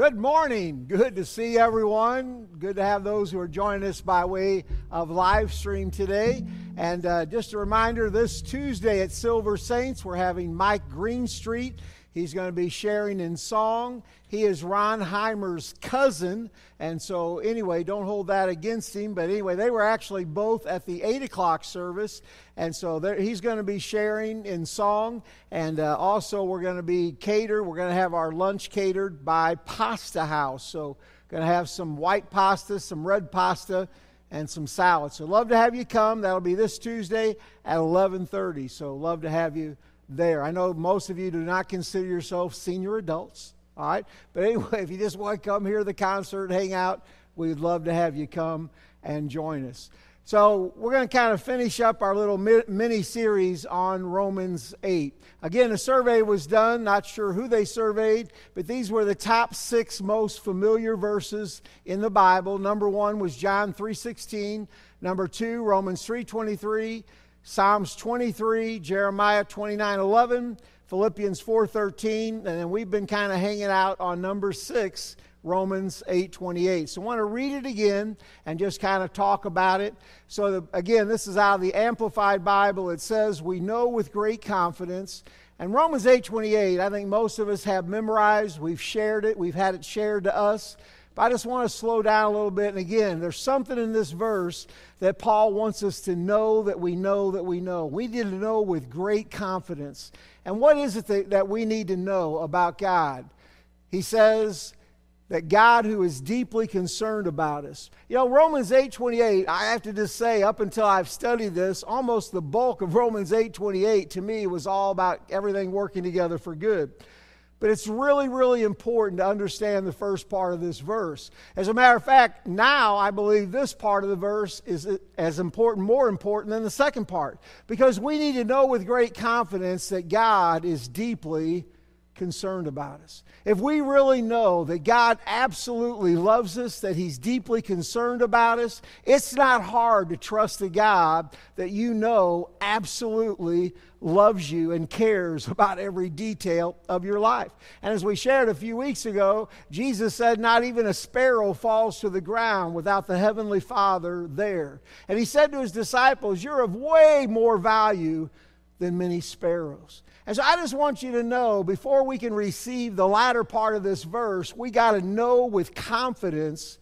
Good morning. Good to see everyone. Good to have those who are joining us by way of live stream today. And uh, just a reminder this Tuesday at Silver Saints, we're having Mike Greenstreet. He's going to be sharing in song. He is Ron Heimer's cousin. And so, anyway, don't hold that against him. But anyway, they were actually both at the 8 o'clock service. And so he's going to be sharing in song. And uh, also, we're going to be catered. We're going to have our lunch catered by Pasta House. So, going to have some white pasta, some red pasta, and some salad. So, love to have you come. That'll be this Tuesday at 11:30. So, love to have you there. I know most of you do not consider yourselves senior adults. All right? But anyway, if you just want to come here to the concert, hang out, we'd love to have you come and join us. So, we're going to kind of finish up our little mini series on Romans 8. Again, a survey was done, not sure who they surveyed, but these were the top 6 most familiar verses in the Bible. Number 1 was John 3:16, number 2 Romans 3:23, Psalms 23, Jeremiah 29:11, Philippians 4:13, and then we've been kind of hanging out on number 6, Romans 8:28. So I want to read it again and just kind of talk about it. So the, again, this is out of the Amplified Bible. It says, "We know with great confidence." And Romans 8:28, I think most of us have memorized. We've shared it. We've had it shared to us. But I just want to slow down a little bit. And again, there's something in this verse that Paul wants us to know that we know that we know. We need to know with great confidence. And what is it that, that we need to know about God? He says that God who is deeply concerned about us. You know, Romans 8:28, I have to just say up until I've studied this, almost the bulk of Romans 8:28 to me was all about everything working together for good. But it's really, really important to understand the first part of this verse. As a matter of fact, now I believe this part of the verse is as important, more important than the second part. Because we need to know with great confidence that God is deeply concerned about us. If we really know that God absolutely loves us, that He's deeply concerned about us, it's not hard to trust a God that you know absolutely loves you and cares about every detail of your life. And as we shared a few weeks ago, Jesus said, Not even a sparrow falls to the ground without the Heavenly Father there. And He said to His disciples, You're of way more value than many sparrows. And so I just want you to know before we can receive the latter part of this verse, we got to know with confidence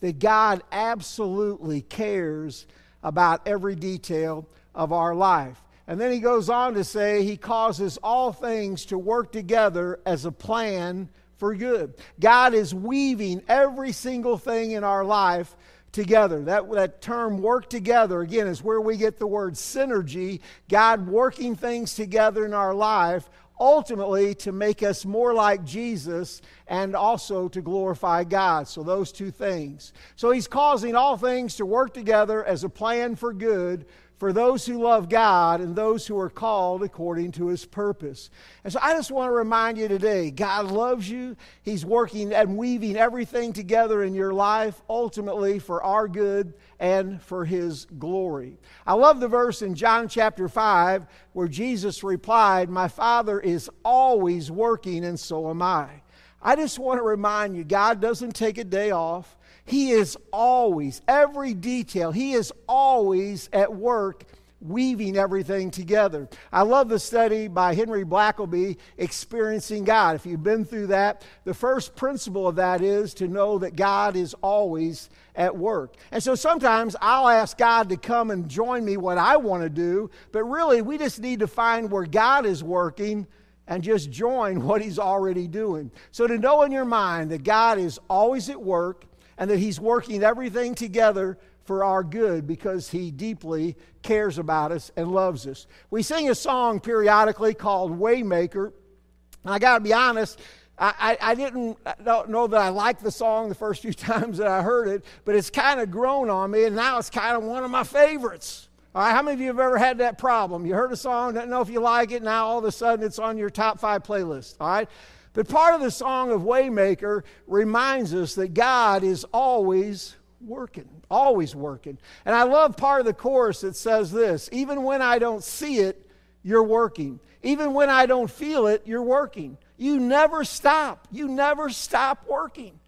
that God absolutely cares about every detail of our life. And then he goes on to say, He causes all things to work together as a plan for good. God is weaving every single thing in our life together. That, that term work together, again, is where we get the word synergy. God working things together in our life, ultimately to make us more like Jesus and also to glorify God. So, those two things. So, He's causing all things to work together as a plan for good for those who love God and those who are called according to his purpose. And so I just want to remind you today God loves you. He's working and weaving everything together in your life, ultimately for our good and for his glory. I love the verse in John chapter 5 where Jesus replied, My Father is always working, and so am I. I just want to remind you God doesn't take a day off. He is always, every detail, He is always at work weaving everything together. I love the study by Henry Blackaby, Experiencing God. If you've been through that, the first principle of that is to know that God is always at work. And so sometimes I'll ask God to come and join me what I want to do, but really we just need to find where God is working and just join what He's already doing. So to know in your mind that God is always at work, and that He's working everything together for our good because He deeply cares about us and loves us. We sing a song periodically called Waymaker. And I got to be honest, I, I, didn't know that I liked the song the first few times that I heard it, but it's kind of grown on me, and now it's kind of one of my favorites. All right, how many of you have ever had that problem? You heard a song, don't know if you like it, now all of a sudden it's on your top five playlist. All right? But part of the song of Waymaker reminds us that God is always working, always working. And I love part of the chorus that says this even when I don't see it, you're working. Even when I don't feel it, you're working. You never stop. You never stop working.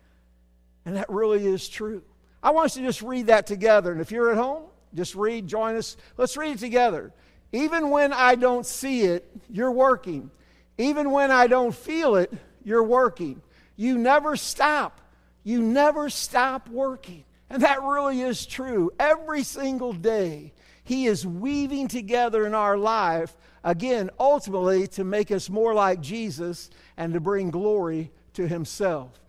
And that really is true. I want you to just read that together. And if you're at home, just read, join us. Let's read it together. Even when I don't see it, you're working. Even when I don't feel it, you're working. You never stop. You never stop working. And that really is true. Every single day, He is weaving together in our life, again, ultimately to make us more like Jesus and to bring glory to Himself.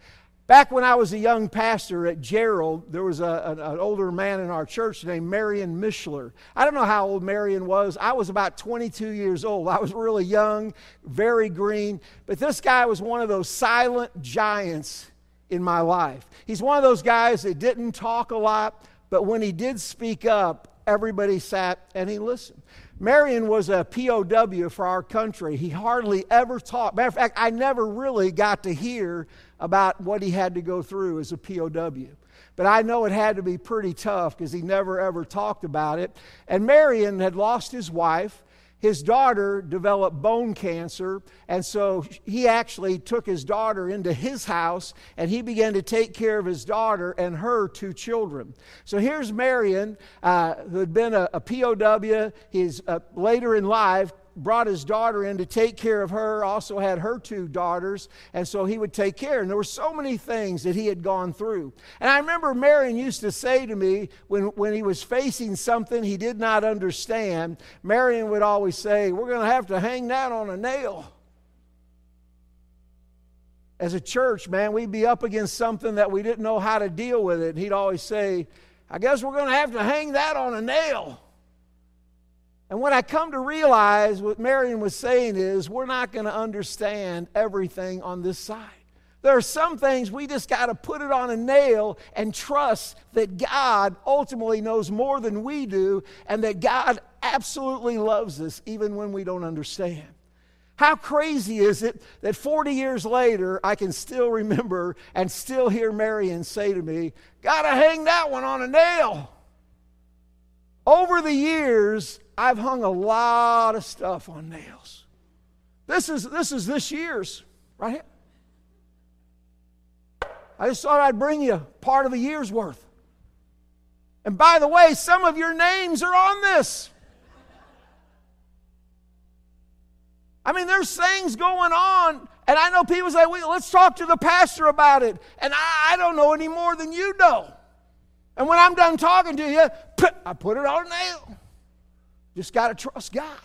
Back when I was a young pastor at Gerald, there was a, an, older man in our church named Marion Mishler. I don't know how old Marion was. I was about 22 years old. I was really young, very green. But this guy was one of those silent giants in my life. He's one of those guys that didn't talk a lot, but when he did speak up, everybody sat and he listened. Marion was a POW for our country. He hardly ever talked. Matter of fact, I never really got to hear about what he had to go through as a POW. But I know it had to be pretty tough because he never ever talked about it. And Marion had lost his wife his daughter developed bone cancer, and so he actually took his daughter into his house and he began to take care of his daughter and her two children. So here's Marion, uh, who had been a, a POW. He's uh, later in life brought his daughter in to take care of her, also had her two daughters, and so he would take care. And there were so many things that he had gone through. And I remember Marion used to say to me when, when he was facing something he did not understand, Marion would always say, We're going to have to hang that on a nail. As a church, man, we'd be up against something that we didn't know how to deal with it. And he'd always say, I guess we're going to have to hang that on a nail. And what I come to realize, what Marion was saying is, we're not going to understand everything on this side. There are some things we just got to put it on a nail and trust that God ultimately knows more than we do and that God absolutely loves us even when we don't understand. How crazy is it that 40 years later I can still remember and still hear Marion say to me, Gotta hang that one on a nail. Over the years, I've hung a lot of stuff on nails. This is this is this year's, right here. I just thought I'd bring you part of a year's worth. And by the way, some of your names are on this. I mean, there's things going on, and I know people say, well, let's talk to the pastor about it. And I, I don't know any more than you know. And when I'm done talking to you, I put it on a nail. Just got to trust God.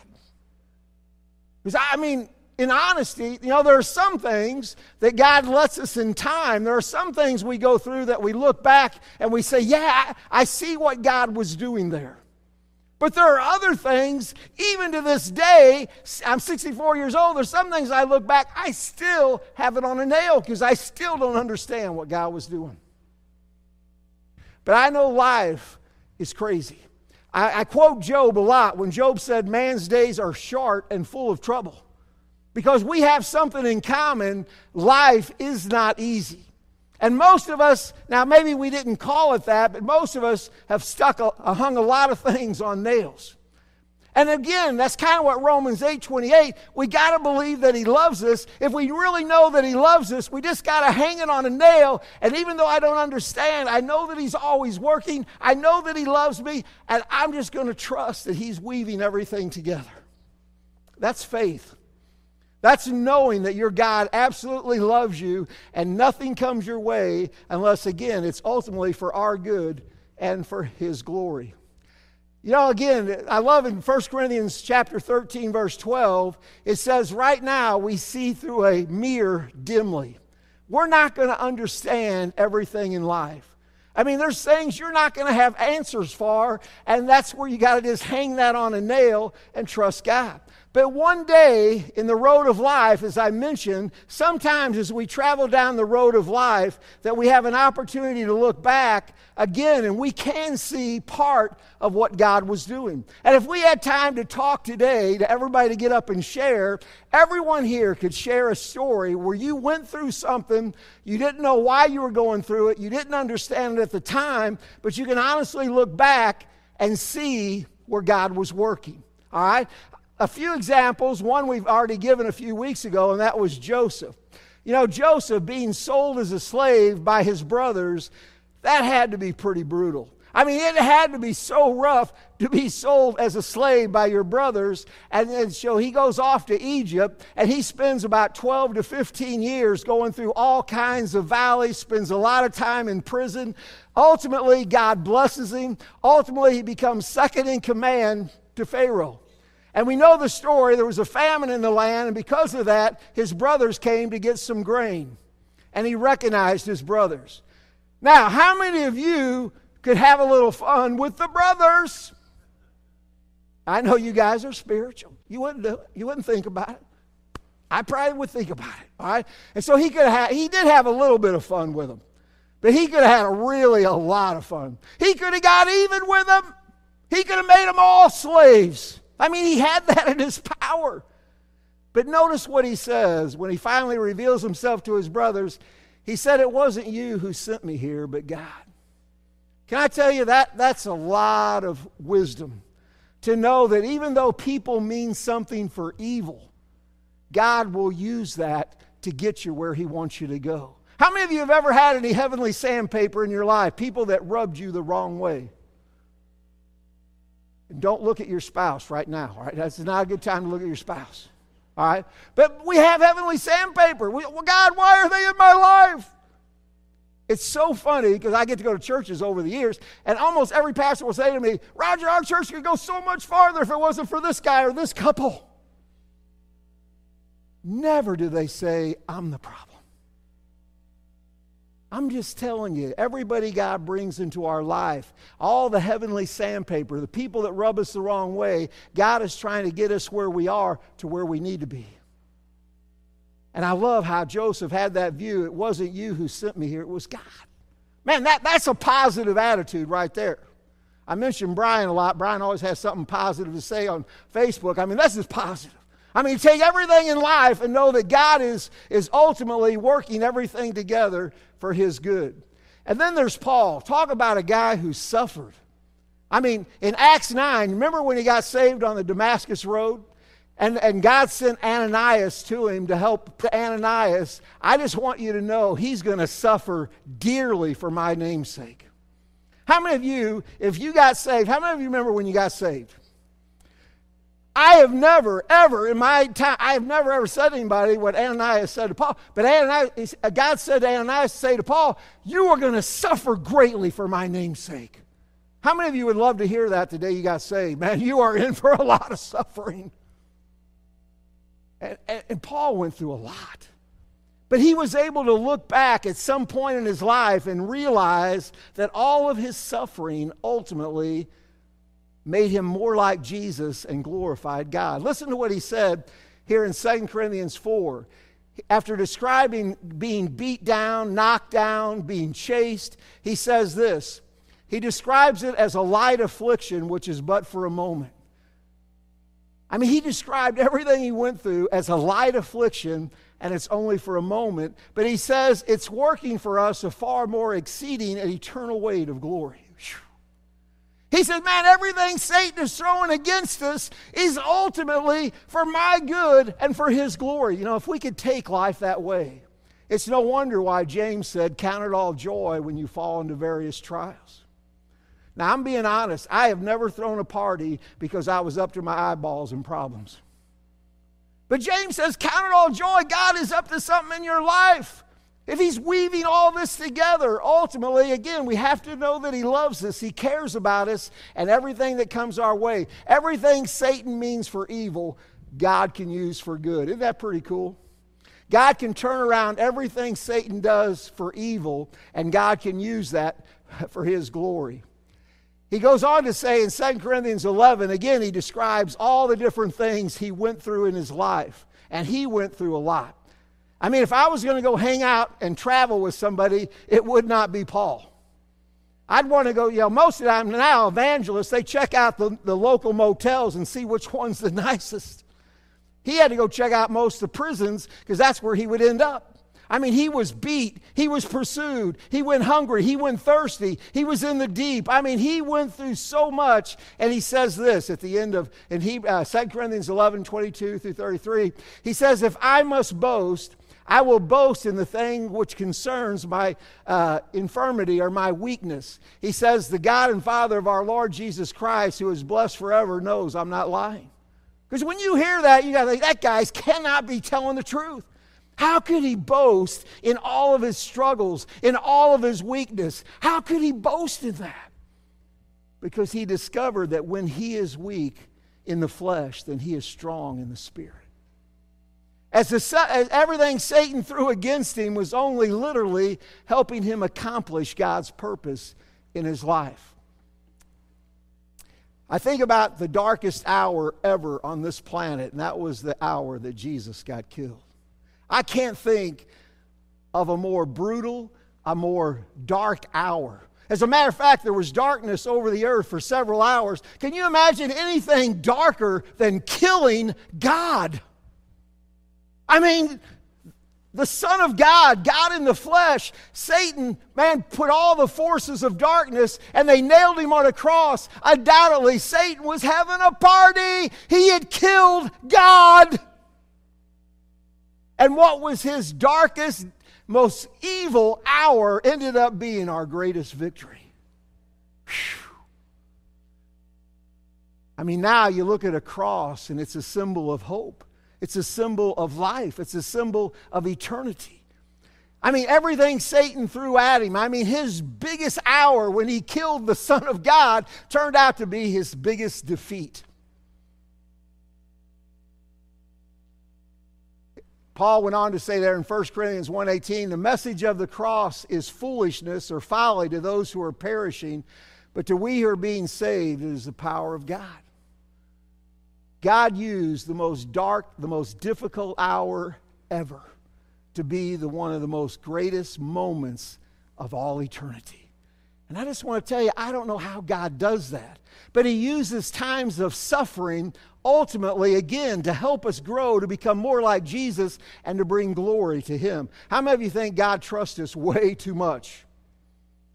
Because, I mean, in honesty, you know, there are some things that God lets us in time. There are some things we go through that we look back and we say, yeah, I see what God was doing there. But there are other things, even to this day, I'm 64 years old, there's some things I look back, I still have it on a nail because I still don't understand what God was doing. But I know life is crazy. I, I quote Job a lot when Job said, Man's days are short and full of trouble. Because we have something in common, life is not easy. And most of us, now maybe we didn't call it that, but most of us have stuck, a, hung a lot of things on nails. And again, that's kind of what Romans 8 28, we got to believe that He loves us. If we really know that He loves us, we just got to hang it on a nail. And even though I don't understand, I know that He's always working. I know that He loves me. And I'm just going to trust that He's weaving everything together. That's faith. That's knowing that your God absolutely loves you and nothing comes your way unless, again, it's ultimately for our good and for His glory. You know, again, I love in 1 Corinthians chapter 13, verse 12, it says, Right now we see through a mirror dimly. We're not going to understand everything in life. I mean, there's things you're not going to have answers for, and that's where you got to just hang that on a nail and trust God. But one day in the road of life, as I mentioned, sometimes as we travel down the road of life, that we have an opportunity to look back again and we can see part of what God was doing. And if we had time to talk today to everybody to get up and share, everyone here could share a story where you went through something, you didn't know why you were going through it, you didn't understand it at the time, but you can honestly look back and see where God was working. All right? A few examples. One we've already given a few weeks ago, and that was Joseph. You know, Joseph being sold as a slave by his brothers, that had to be pretty brutal. I mean, it had to be so rough to be sold as a slave by your brothers. And, and so he goes off to Egypt and he spends about 12 to 15 years going through all kinds of valleys, spends a lot of time in prison. Ultimately, God blesses him. Ultimately, he becomes second in command to Pharaoh. And we know the story. There was a famine in the land, and because of that, his brothers came to get some grain. And he recognized his brothers. Now, how many of you could have a little fun with the brothers? I know you guys are spiritual. You wouldn't do it. You wouldn't think about it. I probably would think about it. All right. And so he could have he did have a little bit of fun with them. But he could have had a really a lot of fun. He could have got even with them. He could have made them all slaves. I mean, he had that in his power. But notice what he says when he finally reveals himself to his brothers. He said, It wasn't you who sent me here, but God. Can I tell you that? That's a lot of wisdom to know that even though people mean something for evil, God will use that to get you where He wants you to go. How many of you have ever had any heavenly sandpaper in your life? People that rubbed you the wrong way. Don't look at your spouse right now, all right? That's not a good time to look at your spouse, all right? But we have heavenly sandpaper. We, well, God, why are they in my life? It's so funny because I get to go to churches over the years, and almost every pastor will say to me, Roger, our church could go so much farther if it wasn't for this guy or this couple. Never do they say, I'm the problem. I'm just telling you, everybody God brings into our life, all the heavenly sandpaper, the people that rub us the wrong way, God is trying to get us where we are to where we need to be. And I love how Joseph had that view. It wasn't you who sent me here, it was God. Man, that, that's a positive attitude right there. I mentioned Brian a lot. Brian always has something positive to say on Facebook. I mean, this is positive. I mean, take everything in life and know that God is, is ultimately working everything together for his good. And then there's Paul. Talk about a guy who suffered. I mean, in Acts 9, remember when he got saved on the Damascus Road? And, and God sent Ananias to him to help Ananias. I just want you to know he's going to suffer dearly for my name's sake. How many of you, if you got saved, how many of you remember when you got saved? I have never, ever in my time, I have never ever said to anybody what Ananias said to Paul. But Ananias, uh, God said to Ananias to say to Paul, You are going to suffer greatly for my name's sake. How many of you would love to hear that today you got saved? Man, you are in for a lot of suffering. And, and, and Paul went through a lot. But he was able to look back at some point in his life and realize that all of his suffering ultimately made him more like Jesus and glorified God. Listen to what he said here in 2 Corinthians 4. After describing being beat down, knocked down, being chased, he says this. He describes it as a light affliction, which is but for a moment. I mean, he described everything he went through as a light affliction, and it's only for a moment. But he says it's working for us a far more exceeding and eternal weight of glory. He said, Man, everything Satan is throwing against us is ultimately for my good and for his glory. You know, if we could take life that way, it's no wonder why James said, Count it all joy when you fall into various trials. Now, I'm being honest, I have never thrown a party because I was up to my eyeballs in problems. But James says, Count it all joy. God is up to something in your life. If he's weaving all this together, ultimately, again, we have to know that he loves us, he cares about us, and everything that comes our way, everything Satan means for evil, God can use for good. Isn't that pretty cool? God can turn around everything Satan does for evil, and God can use that for his glory. He goes on to say in 2 Corinthians 11, again, he describes all the different things he went through in his life, and he went through a lot. I mean, if I was going to go hang out and travel with somebody, it would not be Paul. I'd want to go, you know, most of the time now, evangelists, they check out the, the local motels and see which one's the nicest. He had to go check out most of the prisons because that's where he would end up. I mean, he was beat, he was pursued, he went hungry, he went thirsty, he was in the deep. I mean, he went through so much. And he says this at the end of in he, uh, 2 Corinthians 11 22 through 33. He says, If I must boast, I will boast in the thing which concerns my uh, infirmity or my weakness. He says, The God and Father of our Lord Jesus Christ, who is blessed forever, knows I'm not lying. Because when you hear that, you got to think, that guy's cannot be telling the truth. How could he boast in all of his struggles, in all of his weakness? How could he boast in that? Because he discovered that when he is weak in the flesh, then he is strong in the spirit. As, the, as everything Satan threw against him was only literally helping him accomplish God's purpose in his life. I think about the darkest hour ever on this planet, and that was the hour that Jesus got killed. I can't think of a more brutal, a more dark hour. As a matter of fact, there was darkness over the earth for several hours. Can you imagine anything darker than killing God? I mean, the Son of God, God in the flesh, Satan, man, put all the forces of darkness and they nailed him on a cross. Undoubtedly, Satan was having a party. He had killed God. And what was his darkest, most evil hour ended up being our greatest victory. Whew. I mean, now you look at a cross and it's a symbol of hope, it's a symbol of life, it's a symbol of eternity. I mean, everything Satan threw at him, I mean, his biggest hour when he killed the Son of God turned out to be his biggest defeat. Paul went on to say there in 1 Corinthians 1:18, the message of the cross is foolishness or folly to those who are perishing, but to we who are being saved it is the power of God. God used the most dark, the most difficult hour ever to be the one of the most greatest moments of all eternity. And I just want to tell you, I don't know how God does that, but He uses times of suffering ultimately, again, to help us grow to become more like Jesus and to bring glory to Him. How many of you think God trusts us way too much?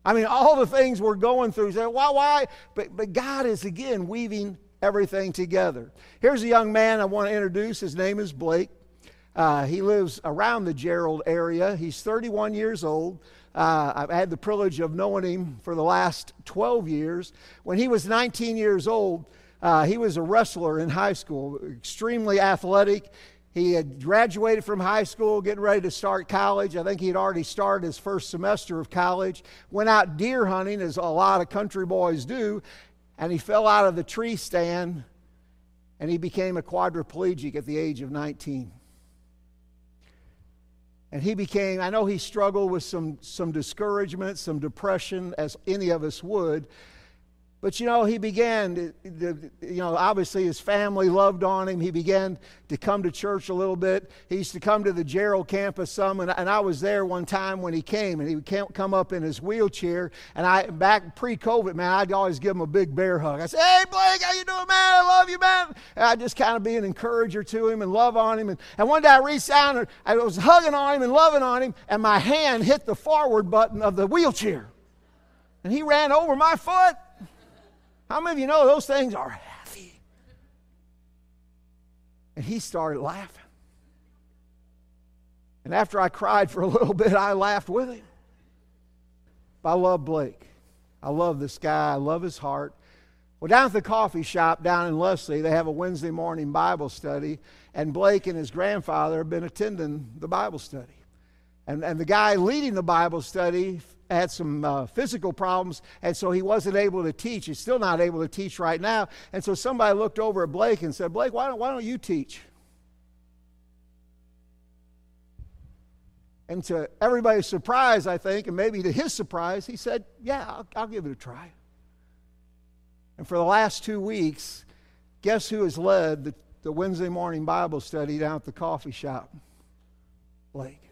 I mean, all the things we're going through, say, why, why? But, but God is, again, weaving everything together. Here's a young man I want to introduce. His name is Blake. Uh, he lives around the Gerald area. He's 31 years old. Uh, I've had the privilege of knowing him for the last 12 years. When he was 19 years old, uh, he was a wrestler in high school, extremely athletic. He had graduated from high school, getting ready to start college. I think he had already started his first semester of college. Went out deer hunting, as a lot of country boys do, and he fell out of the tree stand and he became a quadriplegic at the age of 19. And he became, I know he struggled with some, some discouragement, some depression, as any of us would. But you know, he began, to, you know, obviously his family loved on him. He began to come to church a little bit. He used to come to the Gerald campus some, and, and I was there one time when he came, and he would come up in his wheelchair. And I, back pre-COVID, man, I'd always give him a big bear hug. I said, "Hey, Blake, how you doing, man? I love you, man." And I just kind of be an encourager to him and love on him. And, and one day I reached out and I was hugging on him and loving on him, and my hand hit the forward button of the wheelchair, and he ran over my foot. How many of you know those things are heavy? And he started laughing. And after I cried for a little bit, I laughed with him. But I love Blake. I love this guy. I love his heart. Well, down at the coffee shop down in Leslie, they have a Wednesday morning Bible study, and Blake and his grandfather have been attending the Bible study. And, and the guy leading the Bible study had some uh, physical problems, and so he wasn't able to teach. He's still not able to teach right now. And so somebody looked over at Blake and said, Blake, why don't, why don't you teach? And to everybody's surprise, I think, and maybe to his surprise, he said, Yeah, I'll, I'll give it a try. And for the last two weeks, guess who has led the, the Wednesday morning Bible study down at the coffee shop? Blake.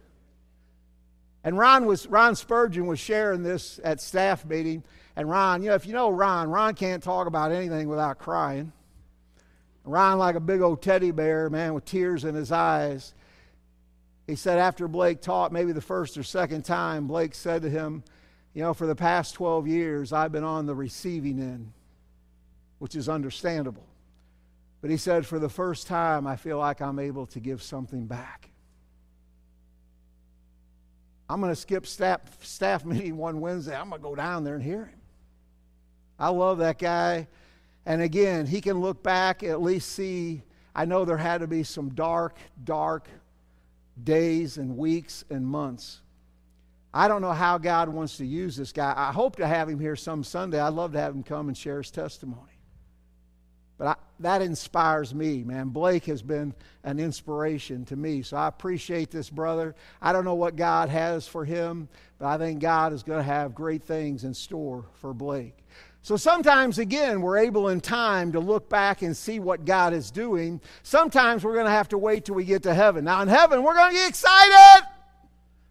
And Ron was Ron Spurgeon was sharing this at staff meeting. And Ron, you know, if you know Ron, Ron can't talk about anything without crying. Ron, like a big old teddy bear, man, with tears in his eyes. he said after Blake taught, maybe the first or second time, Blake said to him, You know, for the past 12 years, I've been on the receiving end, which is understandable. But he said, For the first time, I feel like I'm able to give something back. I'm going to skip staff, staff meeting one Wednesday. I'm going to go down there and hear him. I love that guy. And again, he can look back, at least see. I know there had to be some dark, dark days and weeks and months. I don't know how God wants to use this guy. I hope to have him here some Sunday. I'd love to have him come and share his testimony. But I, that inspires me, man. Blake has been an inspiration to me. So I appreciate this brother. I don't know what God has for him, but I think God is going to have great things in store for Blake. So sometimes, again, we're able in time to look back and see what God is doing. Sometimes we're going to have to wait till we get to heaven. Now, in heaven, we're going to get excited.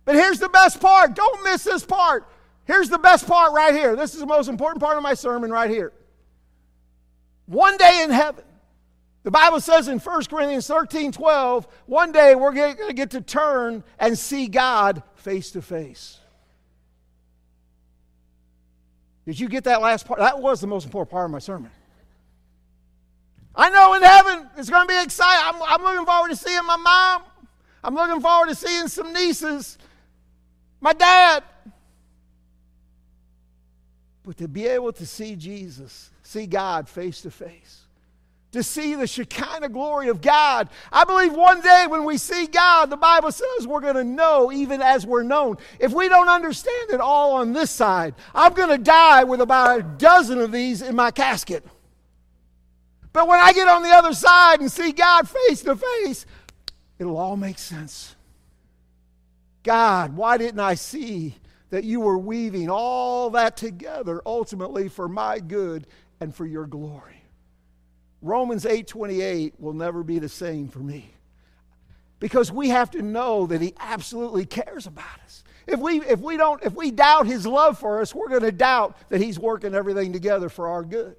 But here's the best part. Don't miss this part. Here's the best part right here. This is the most important part of my sermon right here. One day in heaven, the Bible says in 1 Corinthians 13 12, one day we're going to get to turn and see God face to face. Did you get that last part? That was the most important part of my sermon. I know in heaven it's going to be exciting. I'm, I'm looking forward to seeing my mom. I'm looking forward to seeing some nieces, my dad. But to be able to see Jesus, see God face to face, to see the Shekinah glory of God. I believe one day when we see God, the Bible says we're going to know even as we're known. If we don't understand it all on this side, I'm going to die with about a dozen of these in my casket. But when I get on the other side and see God face to face, it'll all make sense. God, why didn't I see that you were weaving all that together ultimately for my good and for your glory. Romans 8:28 will never be the same for me. Because we have to know that he absolutely cares about us. If we if we don't if we doubt his love for us, we're going to doubt that he's working everything together for our good.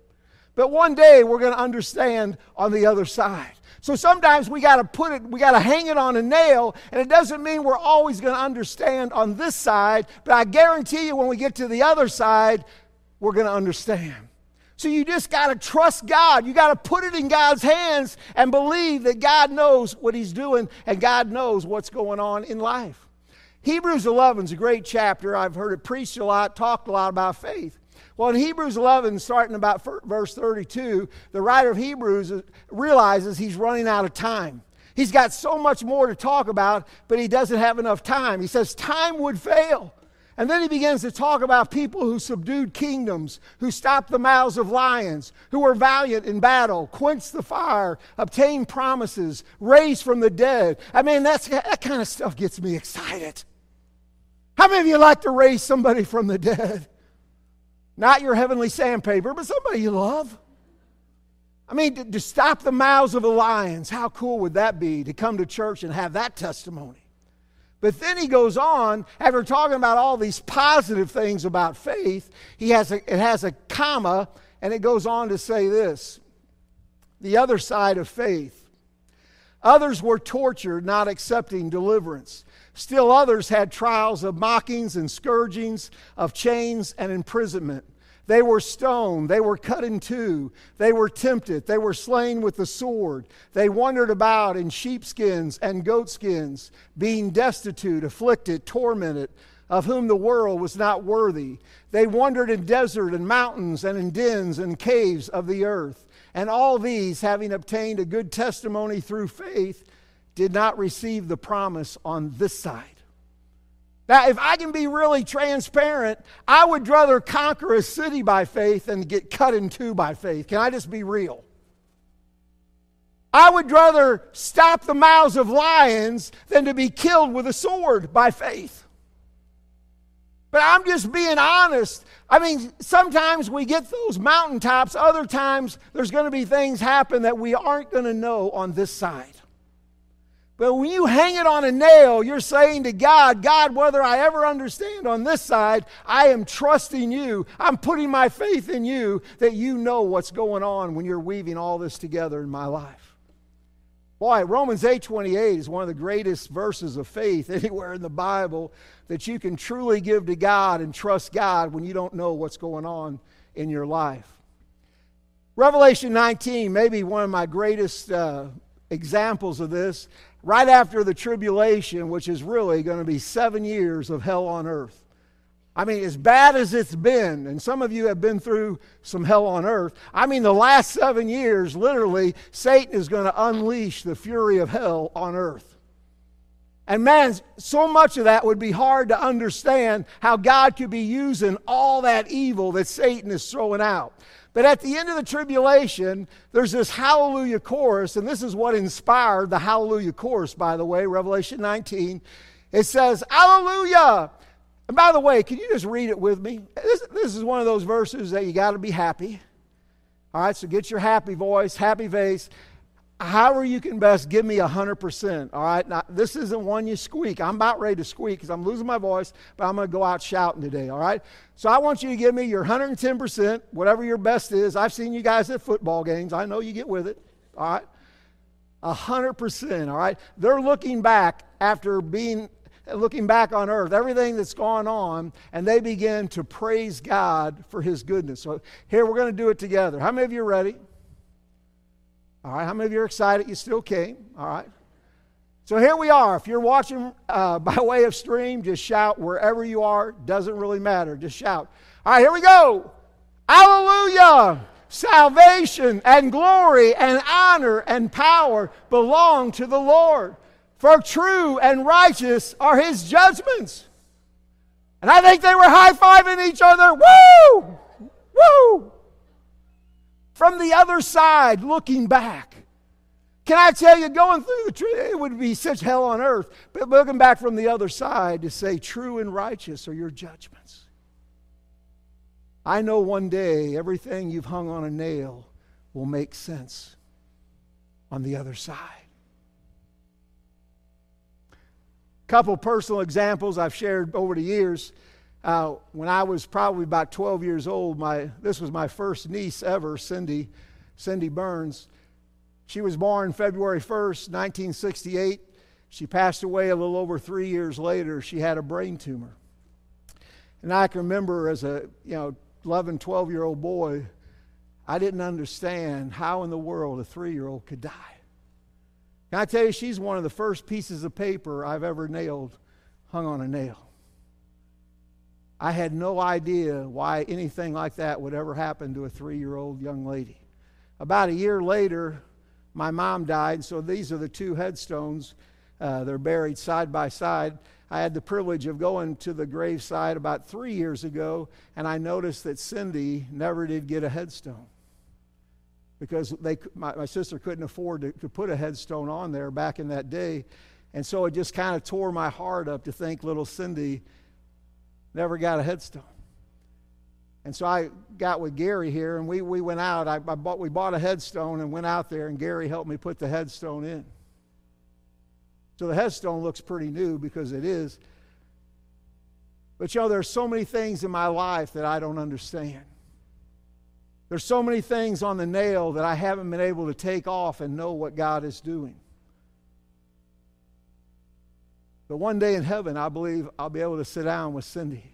But one day we're going to understand on the other side. So sometimes we got to put it, we got to hang it on a nail, and it doesn't mean we're always going to understand on this side, but I guarantee you when we get to the other side, we're going to understand. So you just got to trust God. You got to put it in God's hands and believe that God knows what He's doing and God knows what's going on in life. Hebrews 11 is a great chapter. I've heard it preached a lot, talked a lot about faith. Well, in Hebrews 11, starting about verse 32, the writer of Hebrews realizes he's running out of time. He's got so much more to talk about, but he doesn't have enough time. He says, Time would fail. And then he begins to talk about people who subdued kingdoms, who stopped the mouths of lions, who were valiant in battle, quenched the fire, obtained promises, raised from the dead. I mean, that's, that kind of stuff gets me excited. How many of you like to raise somebody from the dead? Not your heavenly sandpaper, but somebody you love. I mean, to, to, stop the mouths of the lions, how cool would that be to come to church and have that testimony? But then he goes on, after talking about all these positive things about faith, he has a, it has a comma, and it goes on to say this the other side of faith. Others were tortured, not accepting deliverance. Still others had trials of mockings and scourgings, of chains and imprisonment. They were stoned. They were cut in two. They were tempted. They were slain with the sword. They wandered about in sheepskins and goatskins, being destitute, afflicted, tormented, of whom the world was not worthy. They wandered in desert and mountains and in dens and caves of the earth. And all these, having obtained a good testimony through faith, did not receive the promise on this side. Now, if I can be really transparent, I would rather conquer a city by faith than get cut in two by faith. Can I just be real? I would rather stop the mouths of lions than to be killed with a sword by faith. But I'm just being honest. I mean, sometimes we get those mountaintops, other times there's going to be things happen that we aren't going to know on this side. But when you hang it on a nail, you're saying to God, God, whether I ever understand on this side, I am trusting you. I'm putting my faith in you that you know what's going on when you're weaving all this together in my life. Boy, Romans 8:28 is one of the greatest verses of faith anywhere in the Bible that you can truly give to God and trust God when you don't know what's going on in your life. Revelation 19, maybe one of my greatest uh, examples of this, right after the tribulation, which is really going to be seven years of hell on earth. I mean, as bad as it's been, and some of you have been through some hell on earth. I mean, the last seven years, literally, Satan is going to unleash the fury of hell on earth. And man, so much of that would be hard to understand how God could be using all that evil that Satan is throwing out. But at the end of the tribulation, there's this hallelujah chorus, and this is what inspired the hallelujah chorus, by the way, Revelation 19. It says, Hallelujah! And by the way, can you just read it with me? This, this is one of those verses that you got to be happy. All right, so get your happy voice, happy face. However, you can best give me 100%. All right, now this isn't one you squeak. I'm about ready to squeak because I'm losing my voice, but I'm going to go out shouting today. All right, so I want you to give me your 110%, whatever your best is. I've seen you guys at football games, I know you get with it. All right, 100%. All right, they're looking back after being looking back on earth, everything that's gone on, and they begin to praise God for his goodness. So here we're going to do it together. How many of you are ready? All right. How many of you are excited you still came? All right. So here we are. If you're watching uh, by way of stream, just shout wherever you are. Doesn't really matter. Just shout. All right, here we go. Hallelujah. Salvation and glory and honor and power belong to the Lord for true and righteous are his judgments. And I think they were high fiving each other. Woo! Woo! From the other side, looking back. Can I tell you, going through the tree, it would be such hell on earth. But looking back from the other side to say, true and righteous are your judgments. I know one day everything you've hung on a nail will make sense on the other side. couple personal examples I've shared over the years. Uh, when I was probably about 12 years old, my, this was my first niece ever, Cindy, Cindy Burns. She was born February 1st, 1968. She passed away a little over three years later. She had a brain tumor. And I can remember as a you know 11, 12 year old boy, I didn't understand how in the world a three year old could die. Can I tell you, she's one of the first pieces of paper I've ever nailed, hung on a nail. I had no idea why anything like that would ever happen to a three year old young lady. About a year later, my mom died, so these are the two headstones. Uh, they're buried side by side. I had the privilege of going to the graveside about three years ago, and I noticed that Cindy never did get a headstone because they, my, my sister couldn't afford to, to put a headstone on there back in that day. And so it just kind of tore my heart up to think little Cindy never got a headstone. And so I got with Gary here, and we, we went out. I, I bought, we bought a headstone and went out there, and Gary helped me put the headstone in. So the headstone looks pretty new because it is. But you know, there's so many things in my life that I don't understand. There's so many things on the nail that I haven't been able to take off and know what God is doing. But one day in heaven, I believe I'll be able to sit down with Cindy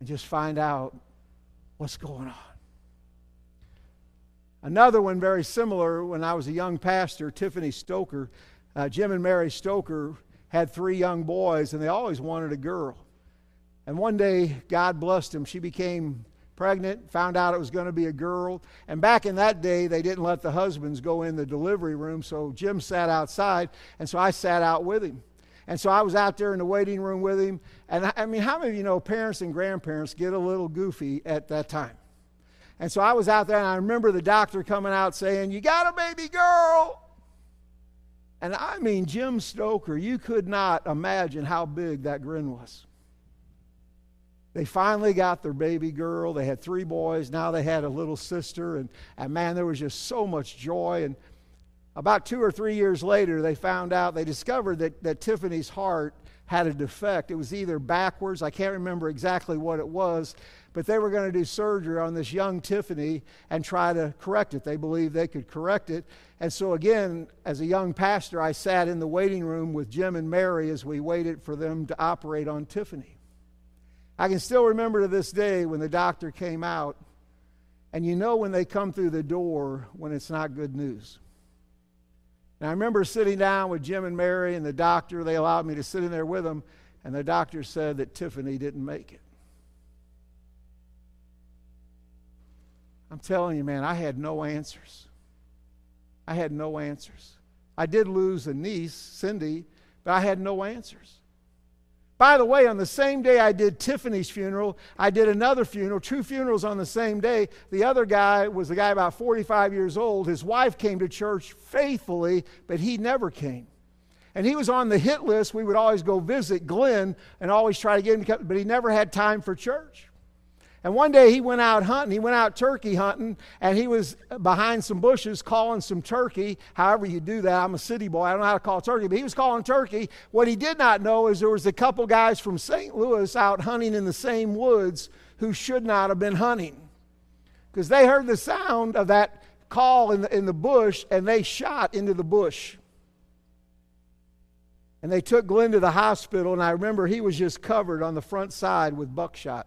and just find out what's going on. Another one very similar when I was a young pastor, Tiffany Stoker. Uh, Jim and Mary Stoker had three young boys, and they always wanted a girl. And one day, God blessed them. She became pregnant, found out it was going to be a girl. And back in that day, they didn't let the husbands go in the delivery room, so Jim sat outside, and so I sat out with him. And so I was out there in the waiting room with him. And I mean, how many of you know parents and grandparents get a little goofy at that time? And so I was out there, and I remember the doctor coming out saying, You got a baby girl. And I mean, Jim Stoker, you could not imagine how big that grin was. They finally got their baby girl. They had three boys. Now they had a little sister. And, and man, there was just so much joy. And about two or three years later, they found out, they discovered that, that Tiffany's heart had a defect. It was either backwards, I can't remember exactly what it was, but they were going to do surgery on this young Tiffany and try to correct it. They believed they could correct it. And so, again, as a young pastor, I sat in the waiting room with Jim and Mary as we waited for them to operate on Tiffany. I can still remember to this day when the doctor came out, and you know when they come through the door when it's not good news. And I remember sitting down with Jim and Mary and the doctor. They allowed me to sit in there with them, and the doctor said that Tiffany didn't make it. I'm telling you, man, I had no answers. I had no answers. I did lose a niece, Cindy, but I had no answers. By the way, on the same day I did Tiffany's funeral, I did another funeral, two funerals on the same day. The other guy was a guy about 45 years old. His wife came to church faithfully, but he never came. And he was on the hit list. We would always go visit Glenn and always try to get him to come, but he never had time for church. And one day he went out hunting. He went out turkey hunting, and he was behind some bushes calling some turkey. However, you do that. I'm a city boy. I don't know how to call turkey, but he was calling turkey. What he did not know is there was a couple guys from St. Louis out hunting in the same woods who should not have been hunting because they heard the sound of that call in the, in the bush and they shot into the bush. And they took Glenn to the hospital, and I remember he was just covered on the front side with buckshot.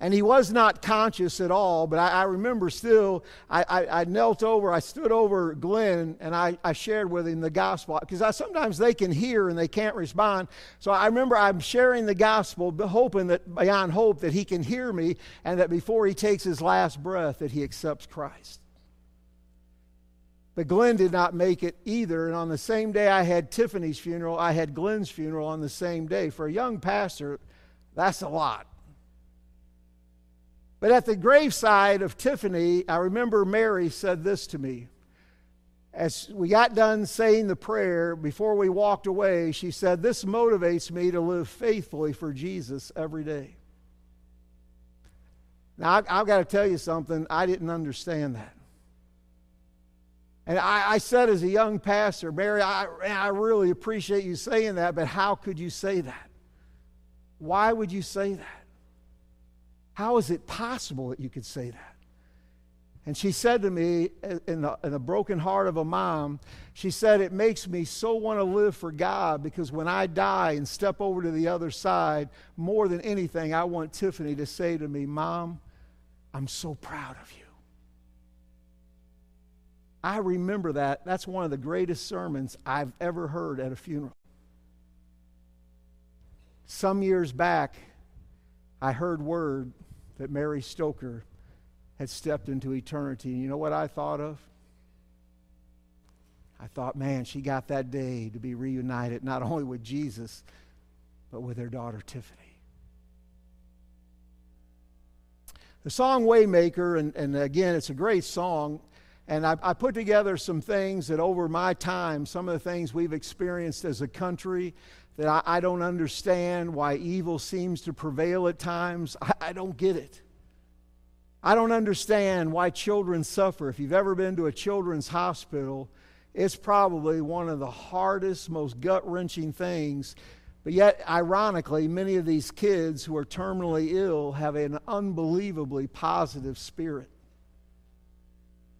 And he was not conscious at all, but I, I remember still, I, I, I, knelt over, I stood over Glenn, and I, I shared with him the gospel. Because i sometimes they can hear and they can't respond. So I remember I'm sharing the gospel, hoping that beyond hope that he can hear me, and that before he takes his last breath, that he accepts Christ. But Glenn did not make it either. And on the same day I had Tiffany's funeral, I had Glenn's funeral on the same day. For a young pastor, that's a lot. But at the graveside of Tiffany, I remember Mary said this to me. As we got done saying the prayer, before we walked away, she said, This motivates me to live faithfully for Jesus every day. Now, I, have got to tell you something, I didn't understand that. And I, I said as a young pastor, Mary, I, I really appreciate you saying that, but how could you say that? Why would you say that? How is it possible that you could say that? And she said to me, in the, in the broken heart of a mom, she said, It makes me so want to live for God because when I die and step over to the other side, more than anything, I want Tiffany to say to me, Mom, I'm so proud of you. I remember that. That's one of the greatest sermons I've ever heard at a funeral. Some years back, I heard word that Mary Stoker had stepped into eternity. And you know what I thought of? I thought, man, she got that day to be reunited not only with Jesus, but with her daughter Tiffany. The song Waymaker, and, and again, it's a great song. And I, I, put together some things that over my time, some of the things we've experienced as a country, that I, I don't understand why evil seems to prevail at times. I, I don't get it. I don't understand why children suffer. If you've ever been to a children's hospital, it's probably one of the hardest, most gut wrenching things. But yet, ironically, many of these kids who are terminally ill have an unbelievably positive spirit.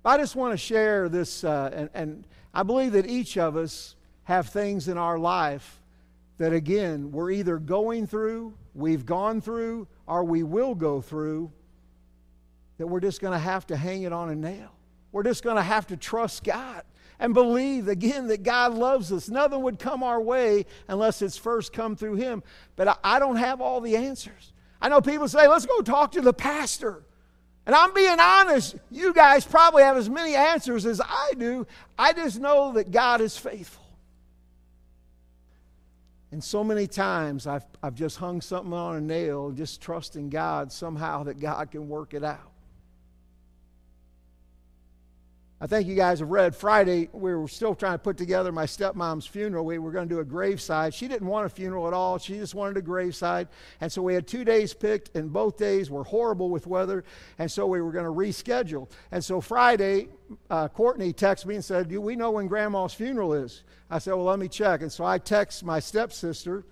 I just want to share this, uh, and, and I believe that each of us have things in our life that again, we're either going through, we've gone through, or we will go through, that we're just going to have to hang it on a nail. We're just going to have to trust God and believe again that God loves us. Nothing would come our way unless it's first come through Him. But I, don't have all the answers. I know people say, let's go talk to the pastor. And I'm being honest, you guys probably have as many answers as I do. I just know that God is faithful. And so many times I've, I've just hung something on a nail, just trusting God somehow that God can work it out. I think you guys have read Friday, we were still trying to put together my stepmom's funeral. We were going to do a graveside. She didn't want a funeral at all. She just wanted a graveside. And so we had two days picked, and both days were horrible with weather. And so we were going to reschedule. And so Friday, uh, Courtney texted me and said, Do we know when grandma's funeral is? I said, Well, let me check. And so I text my stepsister,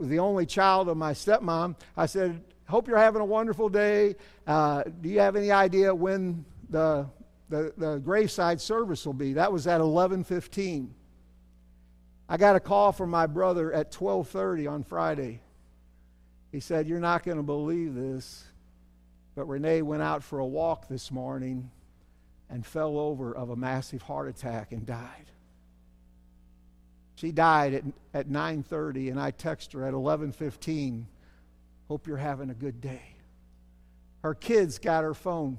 the only child of my stepmom. I said, Hope you're having a wonderful day. Uh, do you have any idea when the the, the graveside service will be. That was at 11:15. I got a call from my brother at 12:30 on Friday. He said, "You're not going to believe this, but Renee went out for a walk this morning and fell over of a massive heart attack and died." She died at, at 9:30 and I text her at 11:15, "Hope you're having a good day." Her kids got her phone.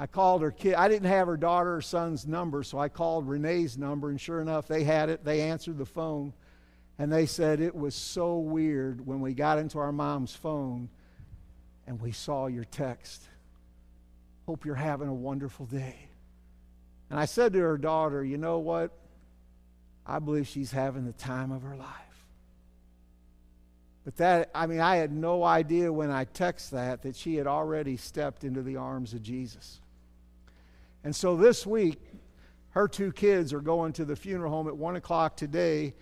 I called her kid. I didn't have her daughter or son's number, so I called Renee's number, and sure enough, they had it. They answered the phone, and they said it was so weird when we got into our mom's phone and we saw your text. Hope you're having a wonderful day. And I said to her daughter, You know what? I believe she's having the time of her life. But that, I mean, I had no idea when I text that that she had already stepped into the arms of Jesus. And so this week, her two kids are going to the funeral home at 1 o'clock today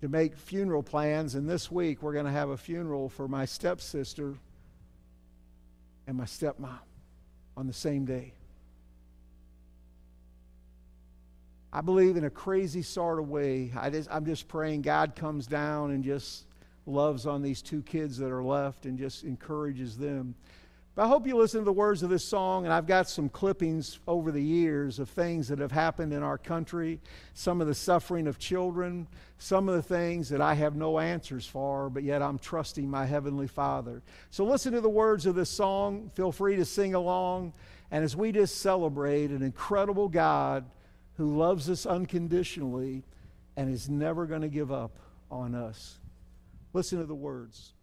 to make funeral plans. And this week, we're going to have a funeral for my stepsister and my stepmom on the same day. I believe in a crazy sort of way. I just, I'm just praying God comes down and just loves on these two kids that are left and just encourages them. But I hope you listen to the words of this song, and I've got some clippings over the years of things that have happened in our country, some of the suffering of children, some of the things that I have no answers for, but yet I'm trusting my Heavenly Father. So listen to the words of this song. Feel free to sing along. And as we just celebrate an incredible God who loves us unconditionally and is never going to give up on us, listen to the words.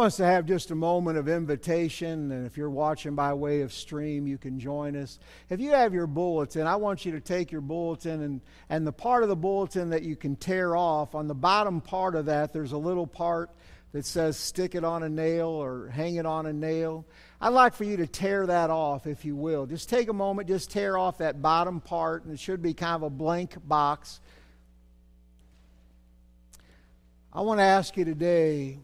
Want us to have just a moment of invitation, and if you're watching by way of stream, you can join us. If you have your bulletin, I want you to take your bulletin and, and the part of the bulletin that you can tear off, on the bottom part of that, there's a little part that says stick it on a nail or hang it on a nail. I'd like for you to tear that off, if you will. Just take a moment, just tear off that bottom part, and it should be kind of a blank box. I want to ask you today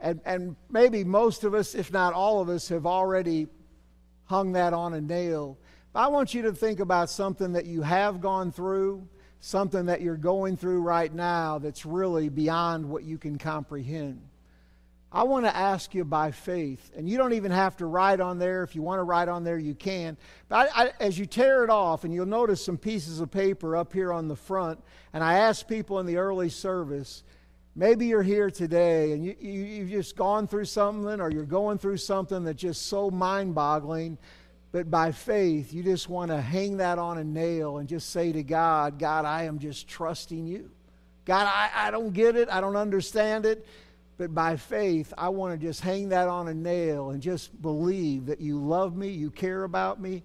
and, and maybe most of us, if not all of us, have already hung that on a nail. But I want you to think about something that you have gone through, something that you're going through right now that's really beyond what you can comprehend. I want to ask you by faith, and you don't even have to write on there. If you want to write on there, you can. But I, I, as you tear it off, and you'll notice some pieces of paper up here on the front, and I asked people in the early service, Maybe you're here today and you, you, have just gone through something or you're going through something that's just so mind boggling, but by faith, you just want to hang that on a nail and just say to God, God, I am just trusting you. God, I, I don't get it, I don't understand it, but by faith, I want to just hang that on a nail and just believe that you love me, you care about me,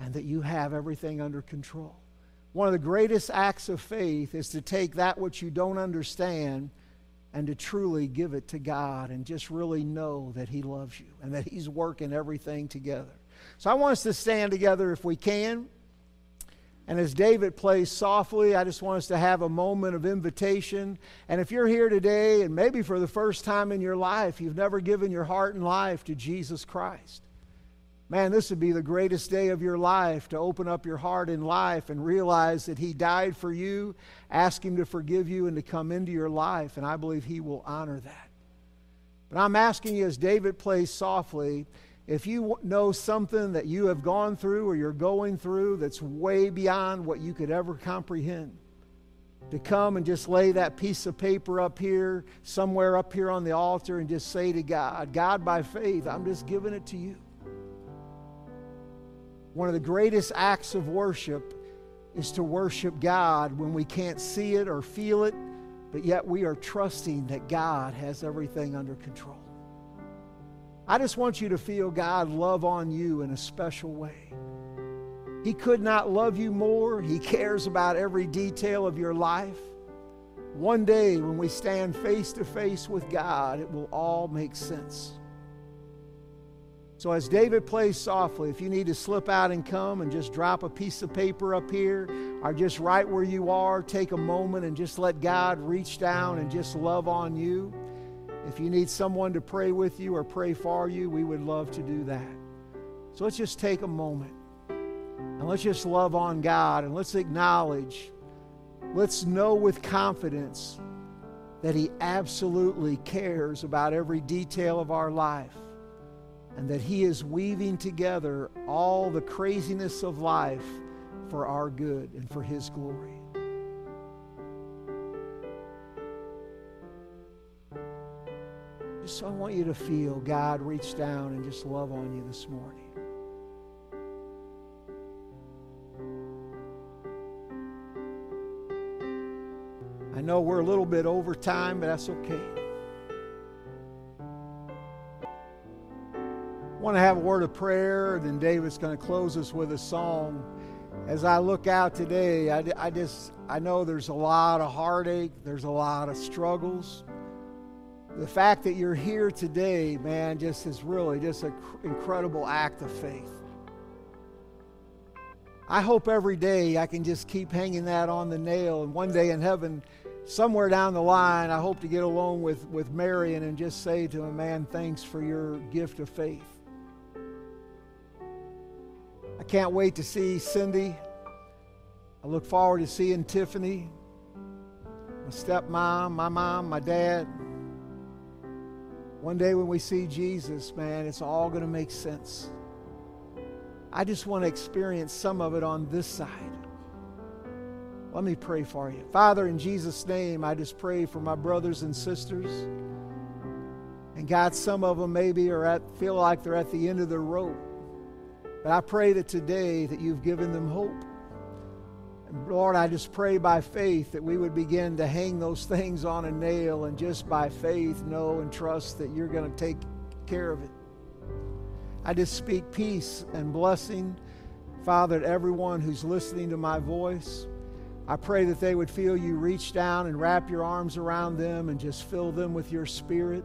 and that you have everything under control. One of the greatest acts of faith is to take that which you don't understand and to truly give it to God and just really know that He loves you and that He's working everything together. So I want us to stand together if we can. And as David plays softly, I just want us to have a moment of invitation. And if you're here today and maybe for the first time in your life, you've never given your heart and life to Jesus Christ, Man, this would be the greatest day of your life to open up your heart in life and realize that He died for you, ask Him to forgive you and to come into your life, and I believe He will honor that. But I'm asking you, as David plays softly, if you know something that you have gone through or you're going through that's way beyond what you could ever comprehend, to come and just lay that piece of paper up here, somewhere up here on the altar, and just say to God, God, by faith, I'm just giving it to you. One of the greatest acts of worship is to worship God when we can't see it or feel it, but yet we are trusting that God has everything under control. I just want you to feel God love on you in a special way. He could not love you more. He cares about every detail of your life. One day, when we stand face to face with God, it will all make sense. So, as David plays softly, if you need to slip out and come and just drop a piece of paper up here, or just right where you are, take a moment and just let God reach down and just love on you. If you need someone to pray with you or pray for you, we would love to do that. So, let's just take a moment and let's just love on God and let's acknowledge, let's know with confidence that He absolutely cares about every detail of our life and that He is weaving together all the craziness of life for our good and for His glory. Just so I want you to feel God reach down and just love on you this morning. I know we're a little bit over time, but that's okay. Want to have a word of prayer, then David's going to close us with a song. As I look out today, I, I just I know there's a lot of heartache, there's a lot of struggles. The fact that you're here today, man, just is really just an incredible act of faith. I hope every day I can just keep hanging that on the nail, and one day in heaven, somewhere down the line, I hope to get along with, with Marion and just say to him, Man, thanks for your gift of faith. Can't wait to see Cindy. I look forward to seeing Tiffany, my stepmom, my mom, my dad. One day when we see Jesus, man, it's all going to make sense. I just want to experience some of it on this side. Let me pray for you. Father, in Jesus' name, I just pray for my brothers and sisters. And God, some of them maybe are at feel like they're at the end of their rope. But I pray that today that you've given them hope. And Lord, I just pray by faith that we would begin to hang those things on a nail and just by faith know and trust that you're going to take care of it. I just speak peace and blessing, Father, to everyone who's listening to my voice. I pray that they would feel you reach down and wrap your arms around them and just fill them with your spirit.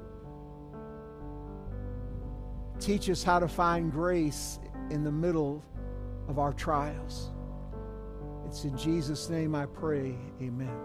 Teach us how to find grace in the middle of our trials. It's in Jesus' name I pray. Amen.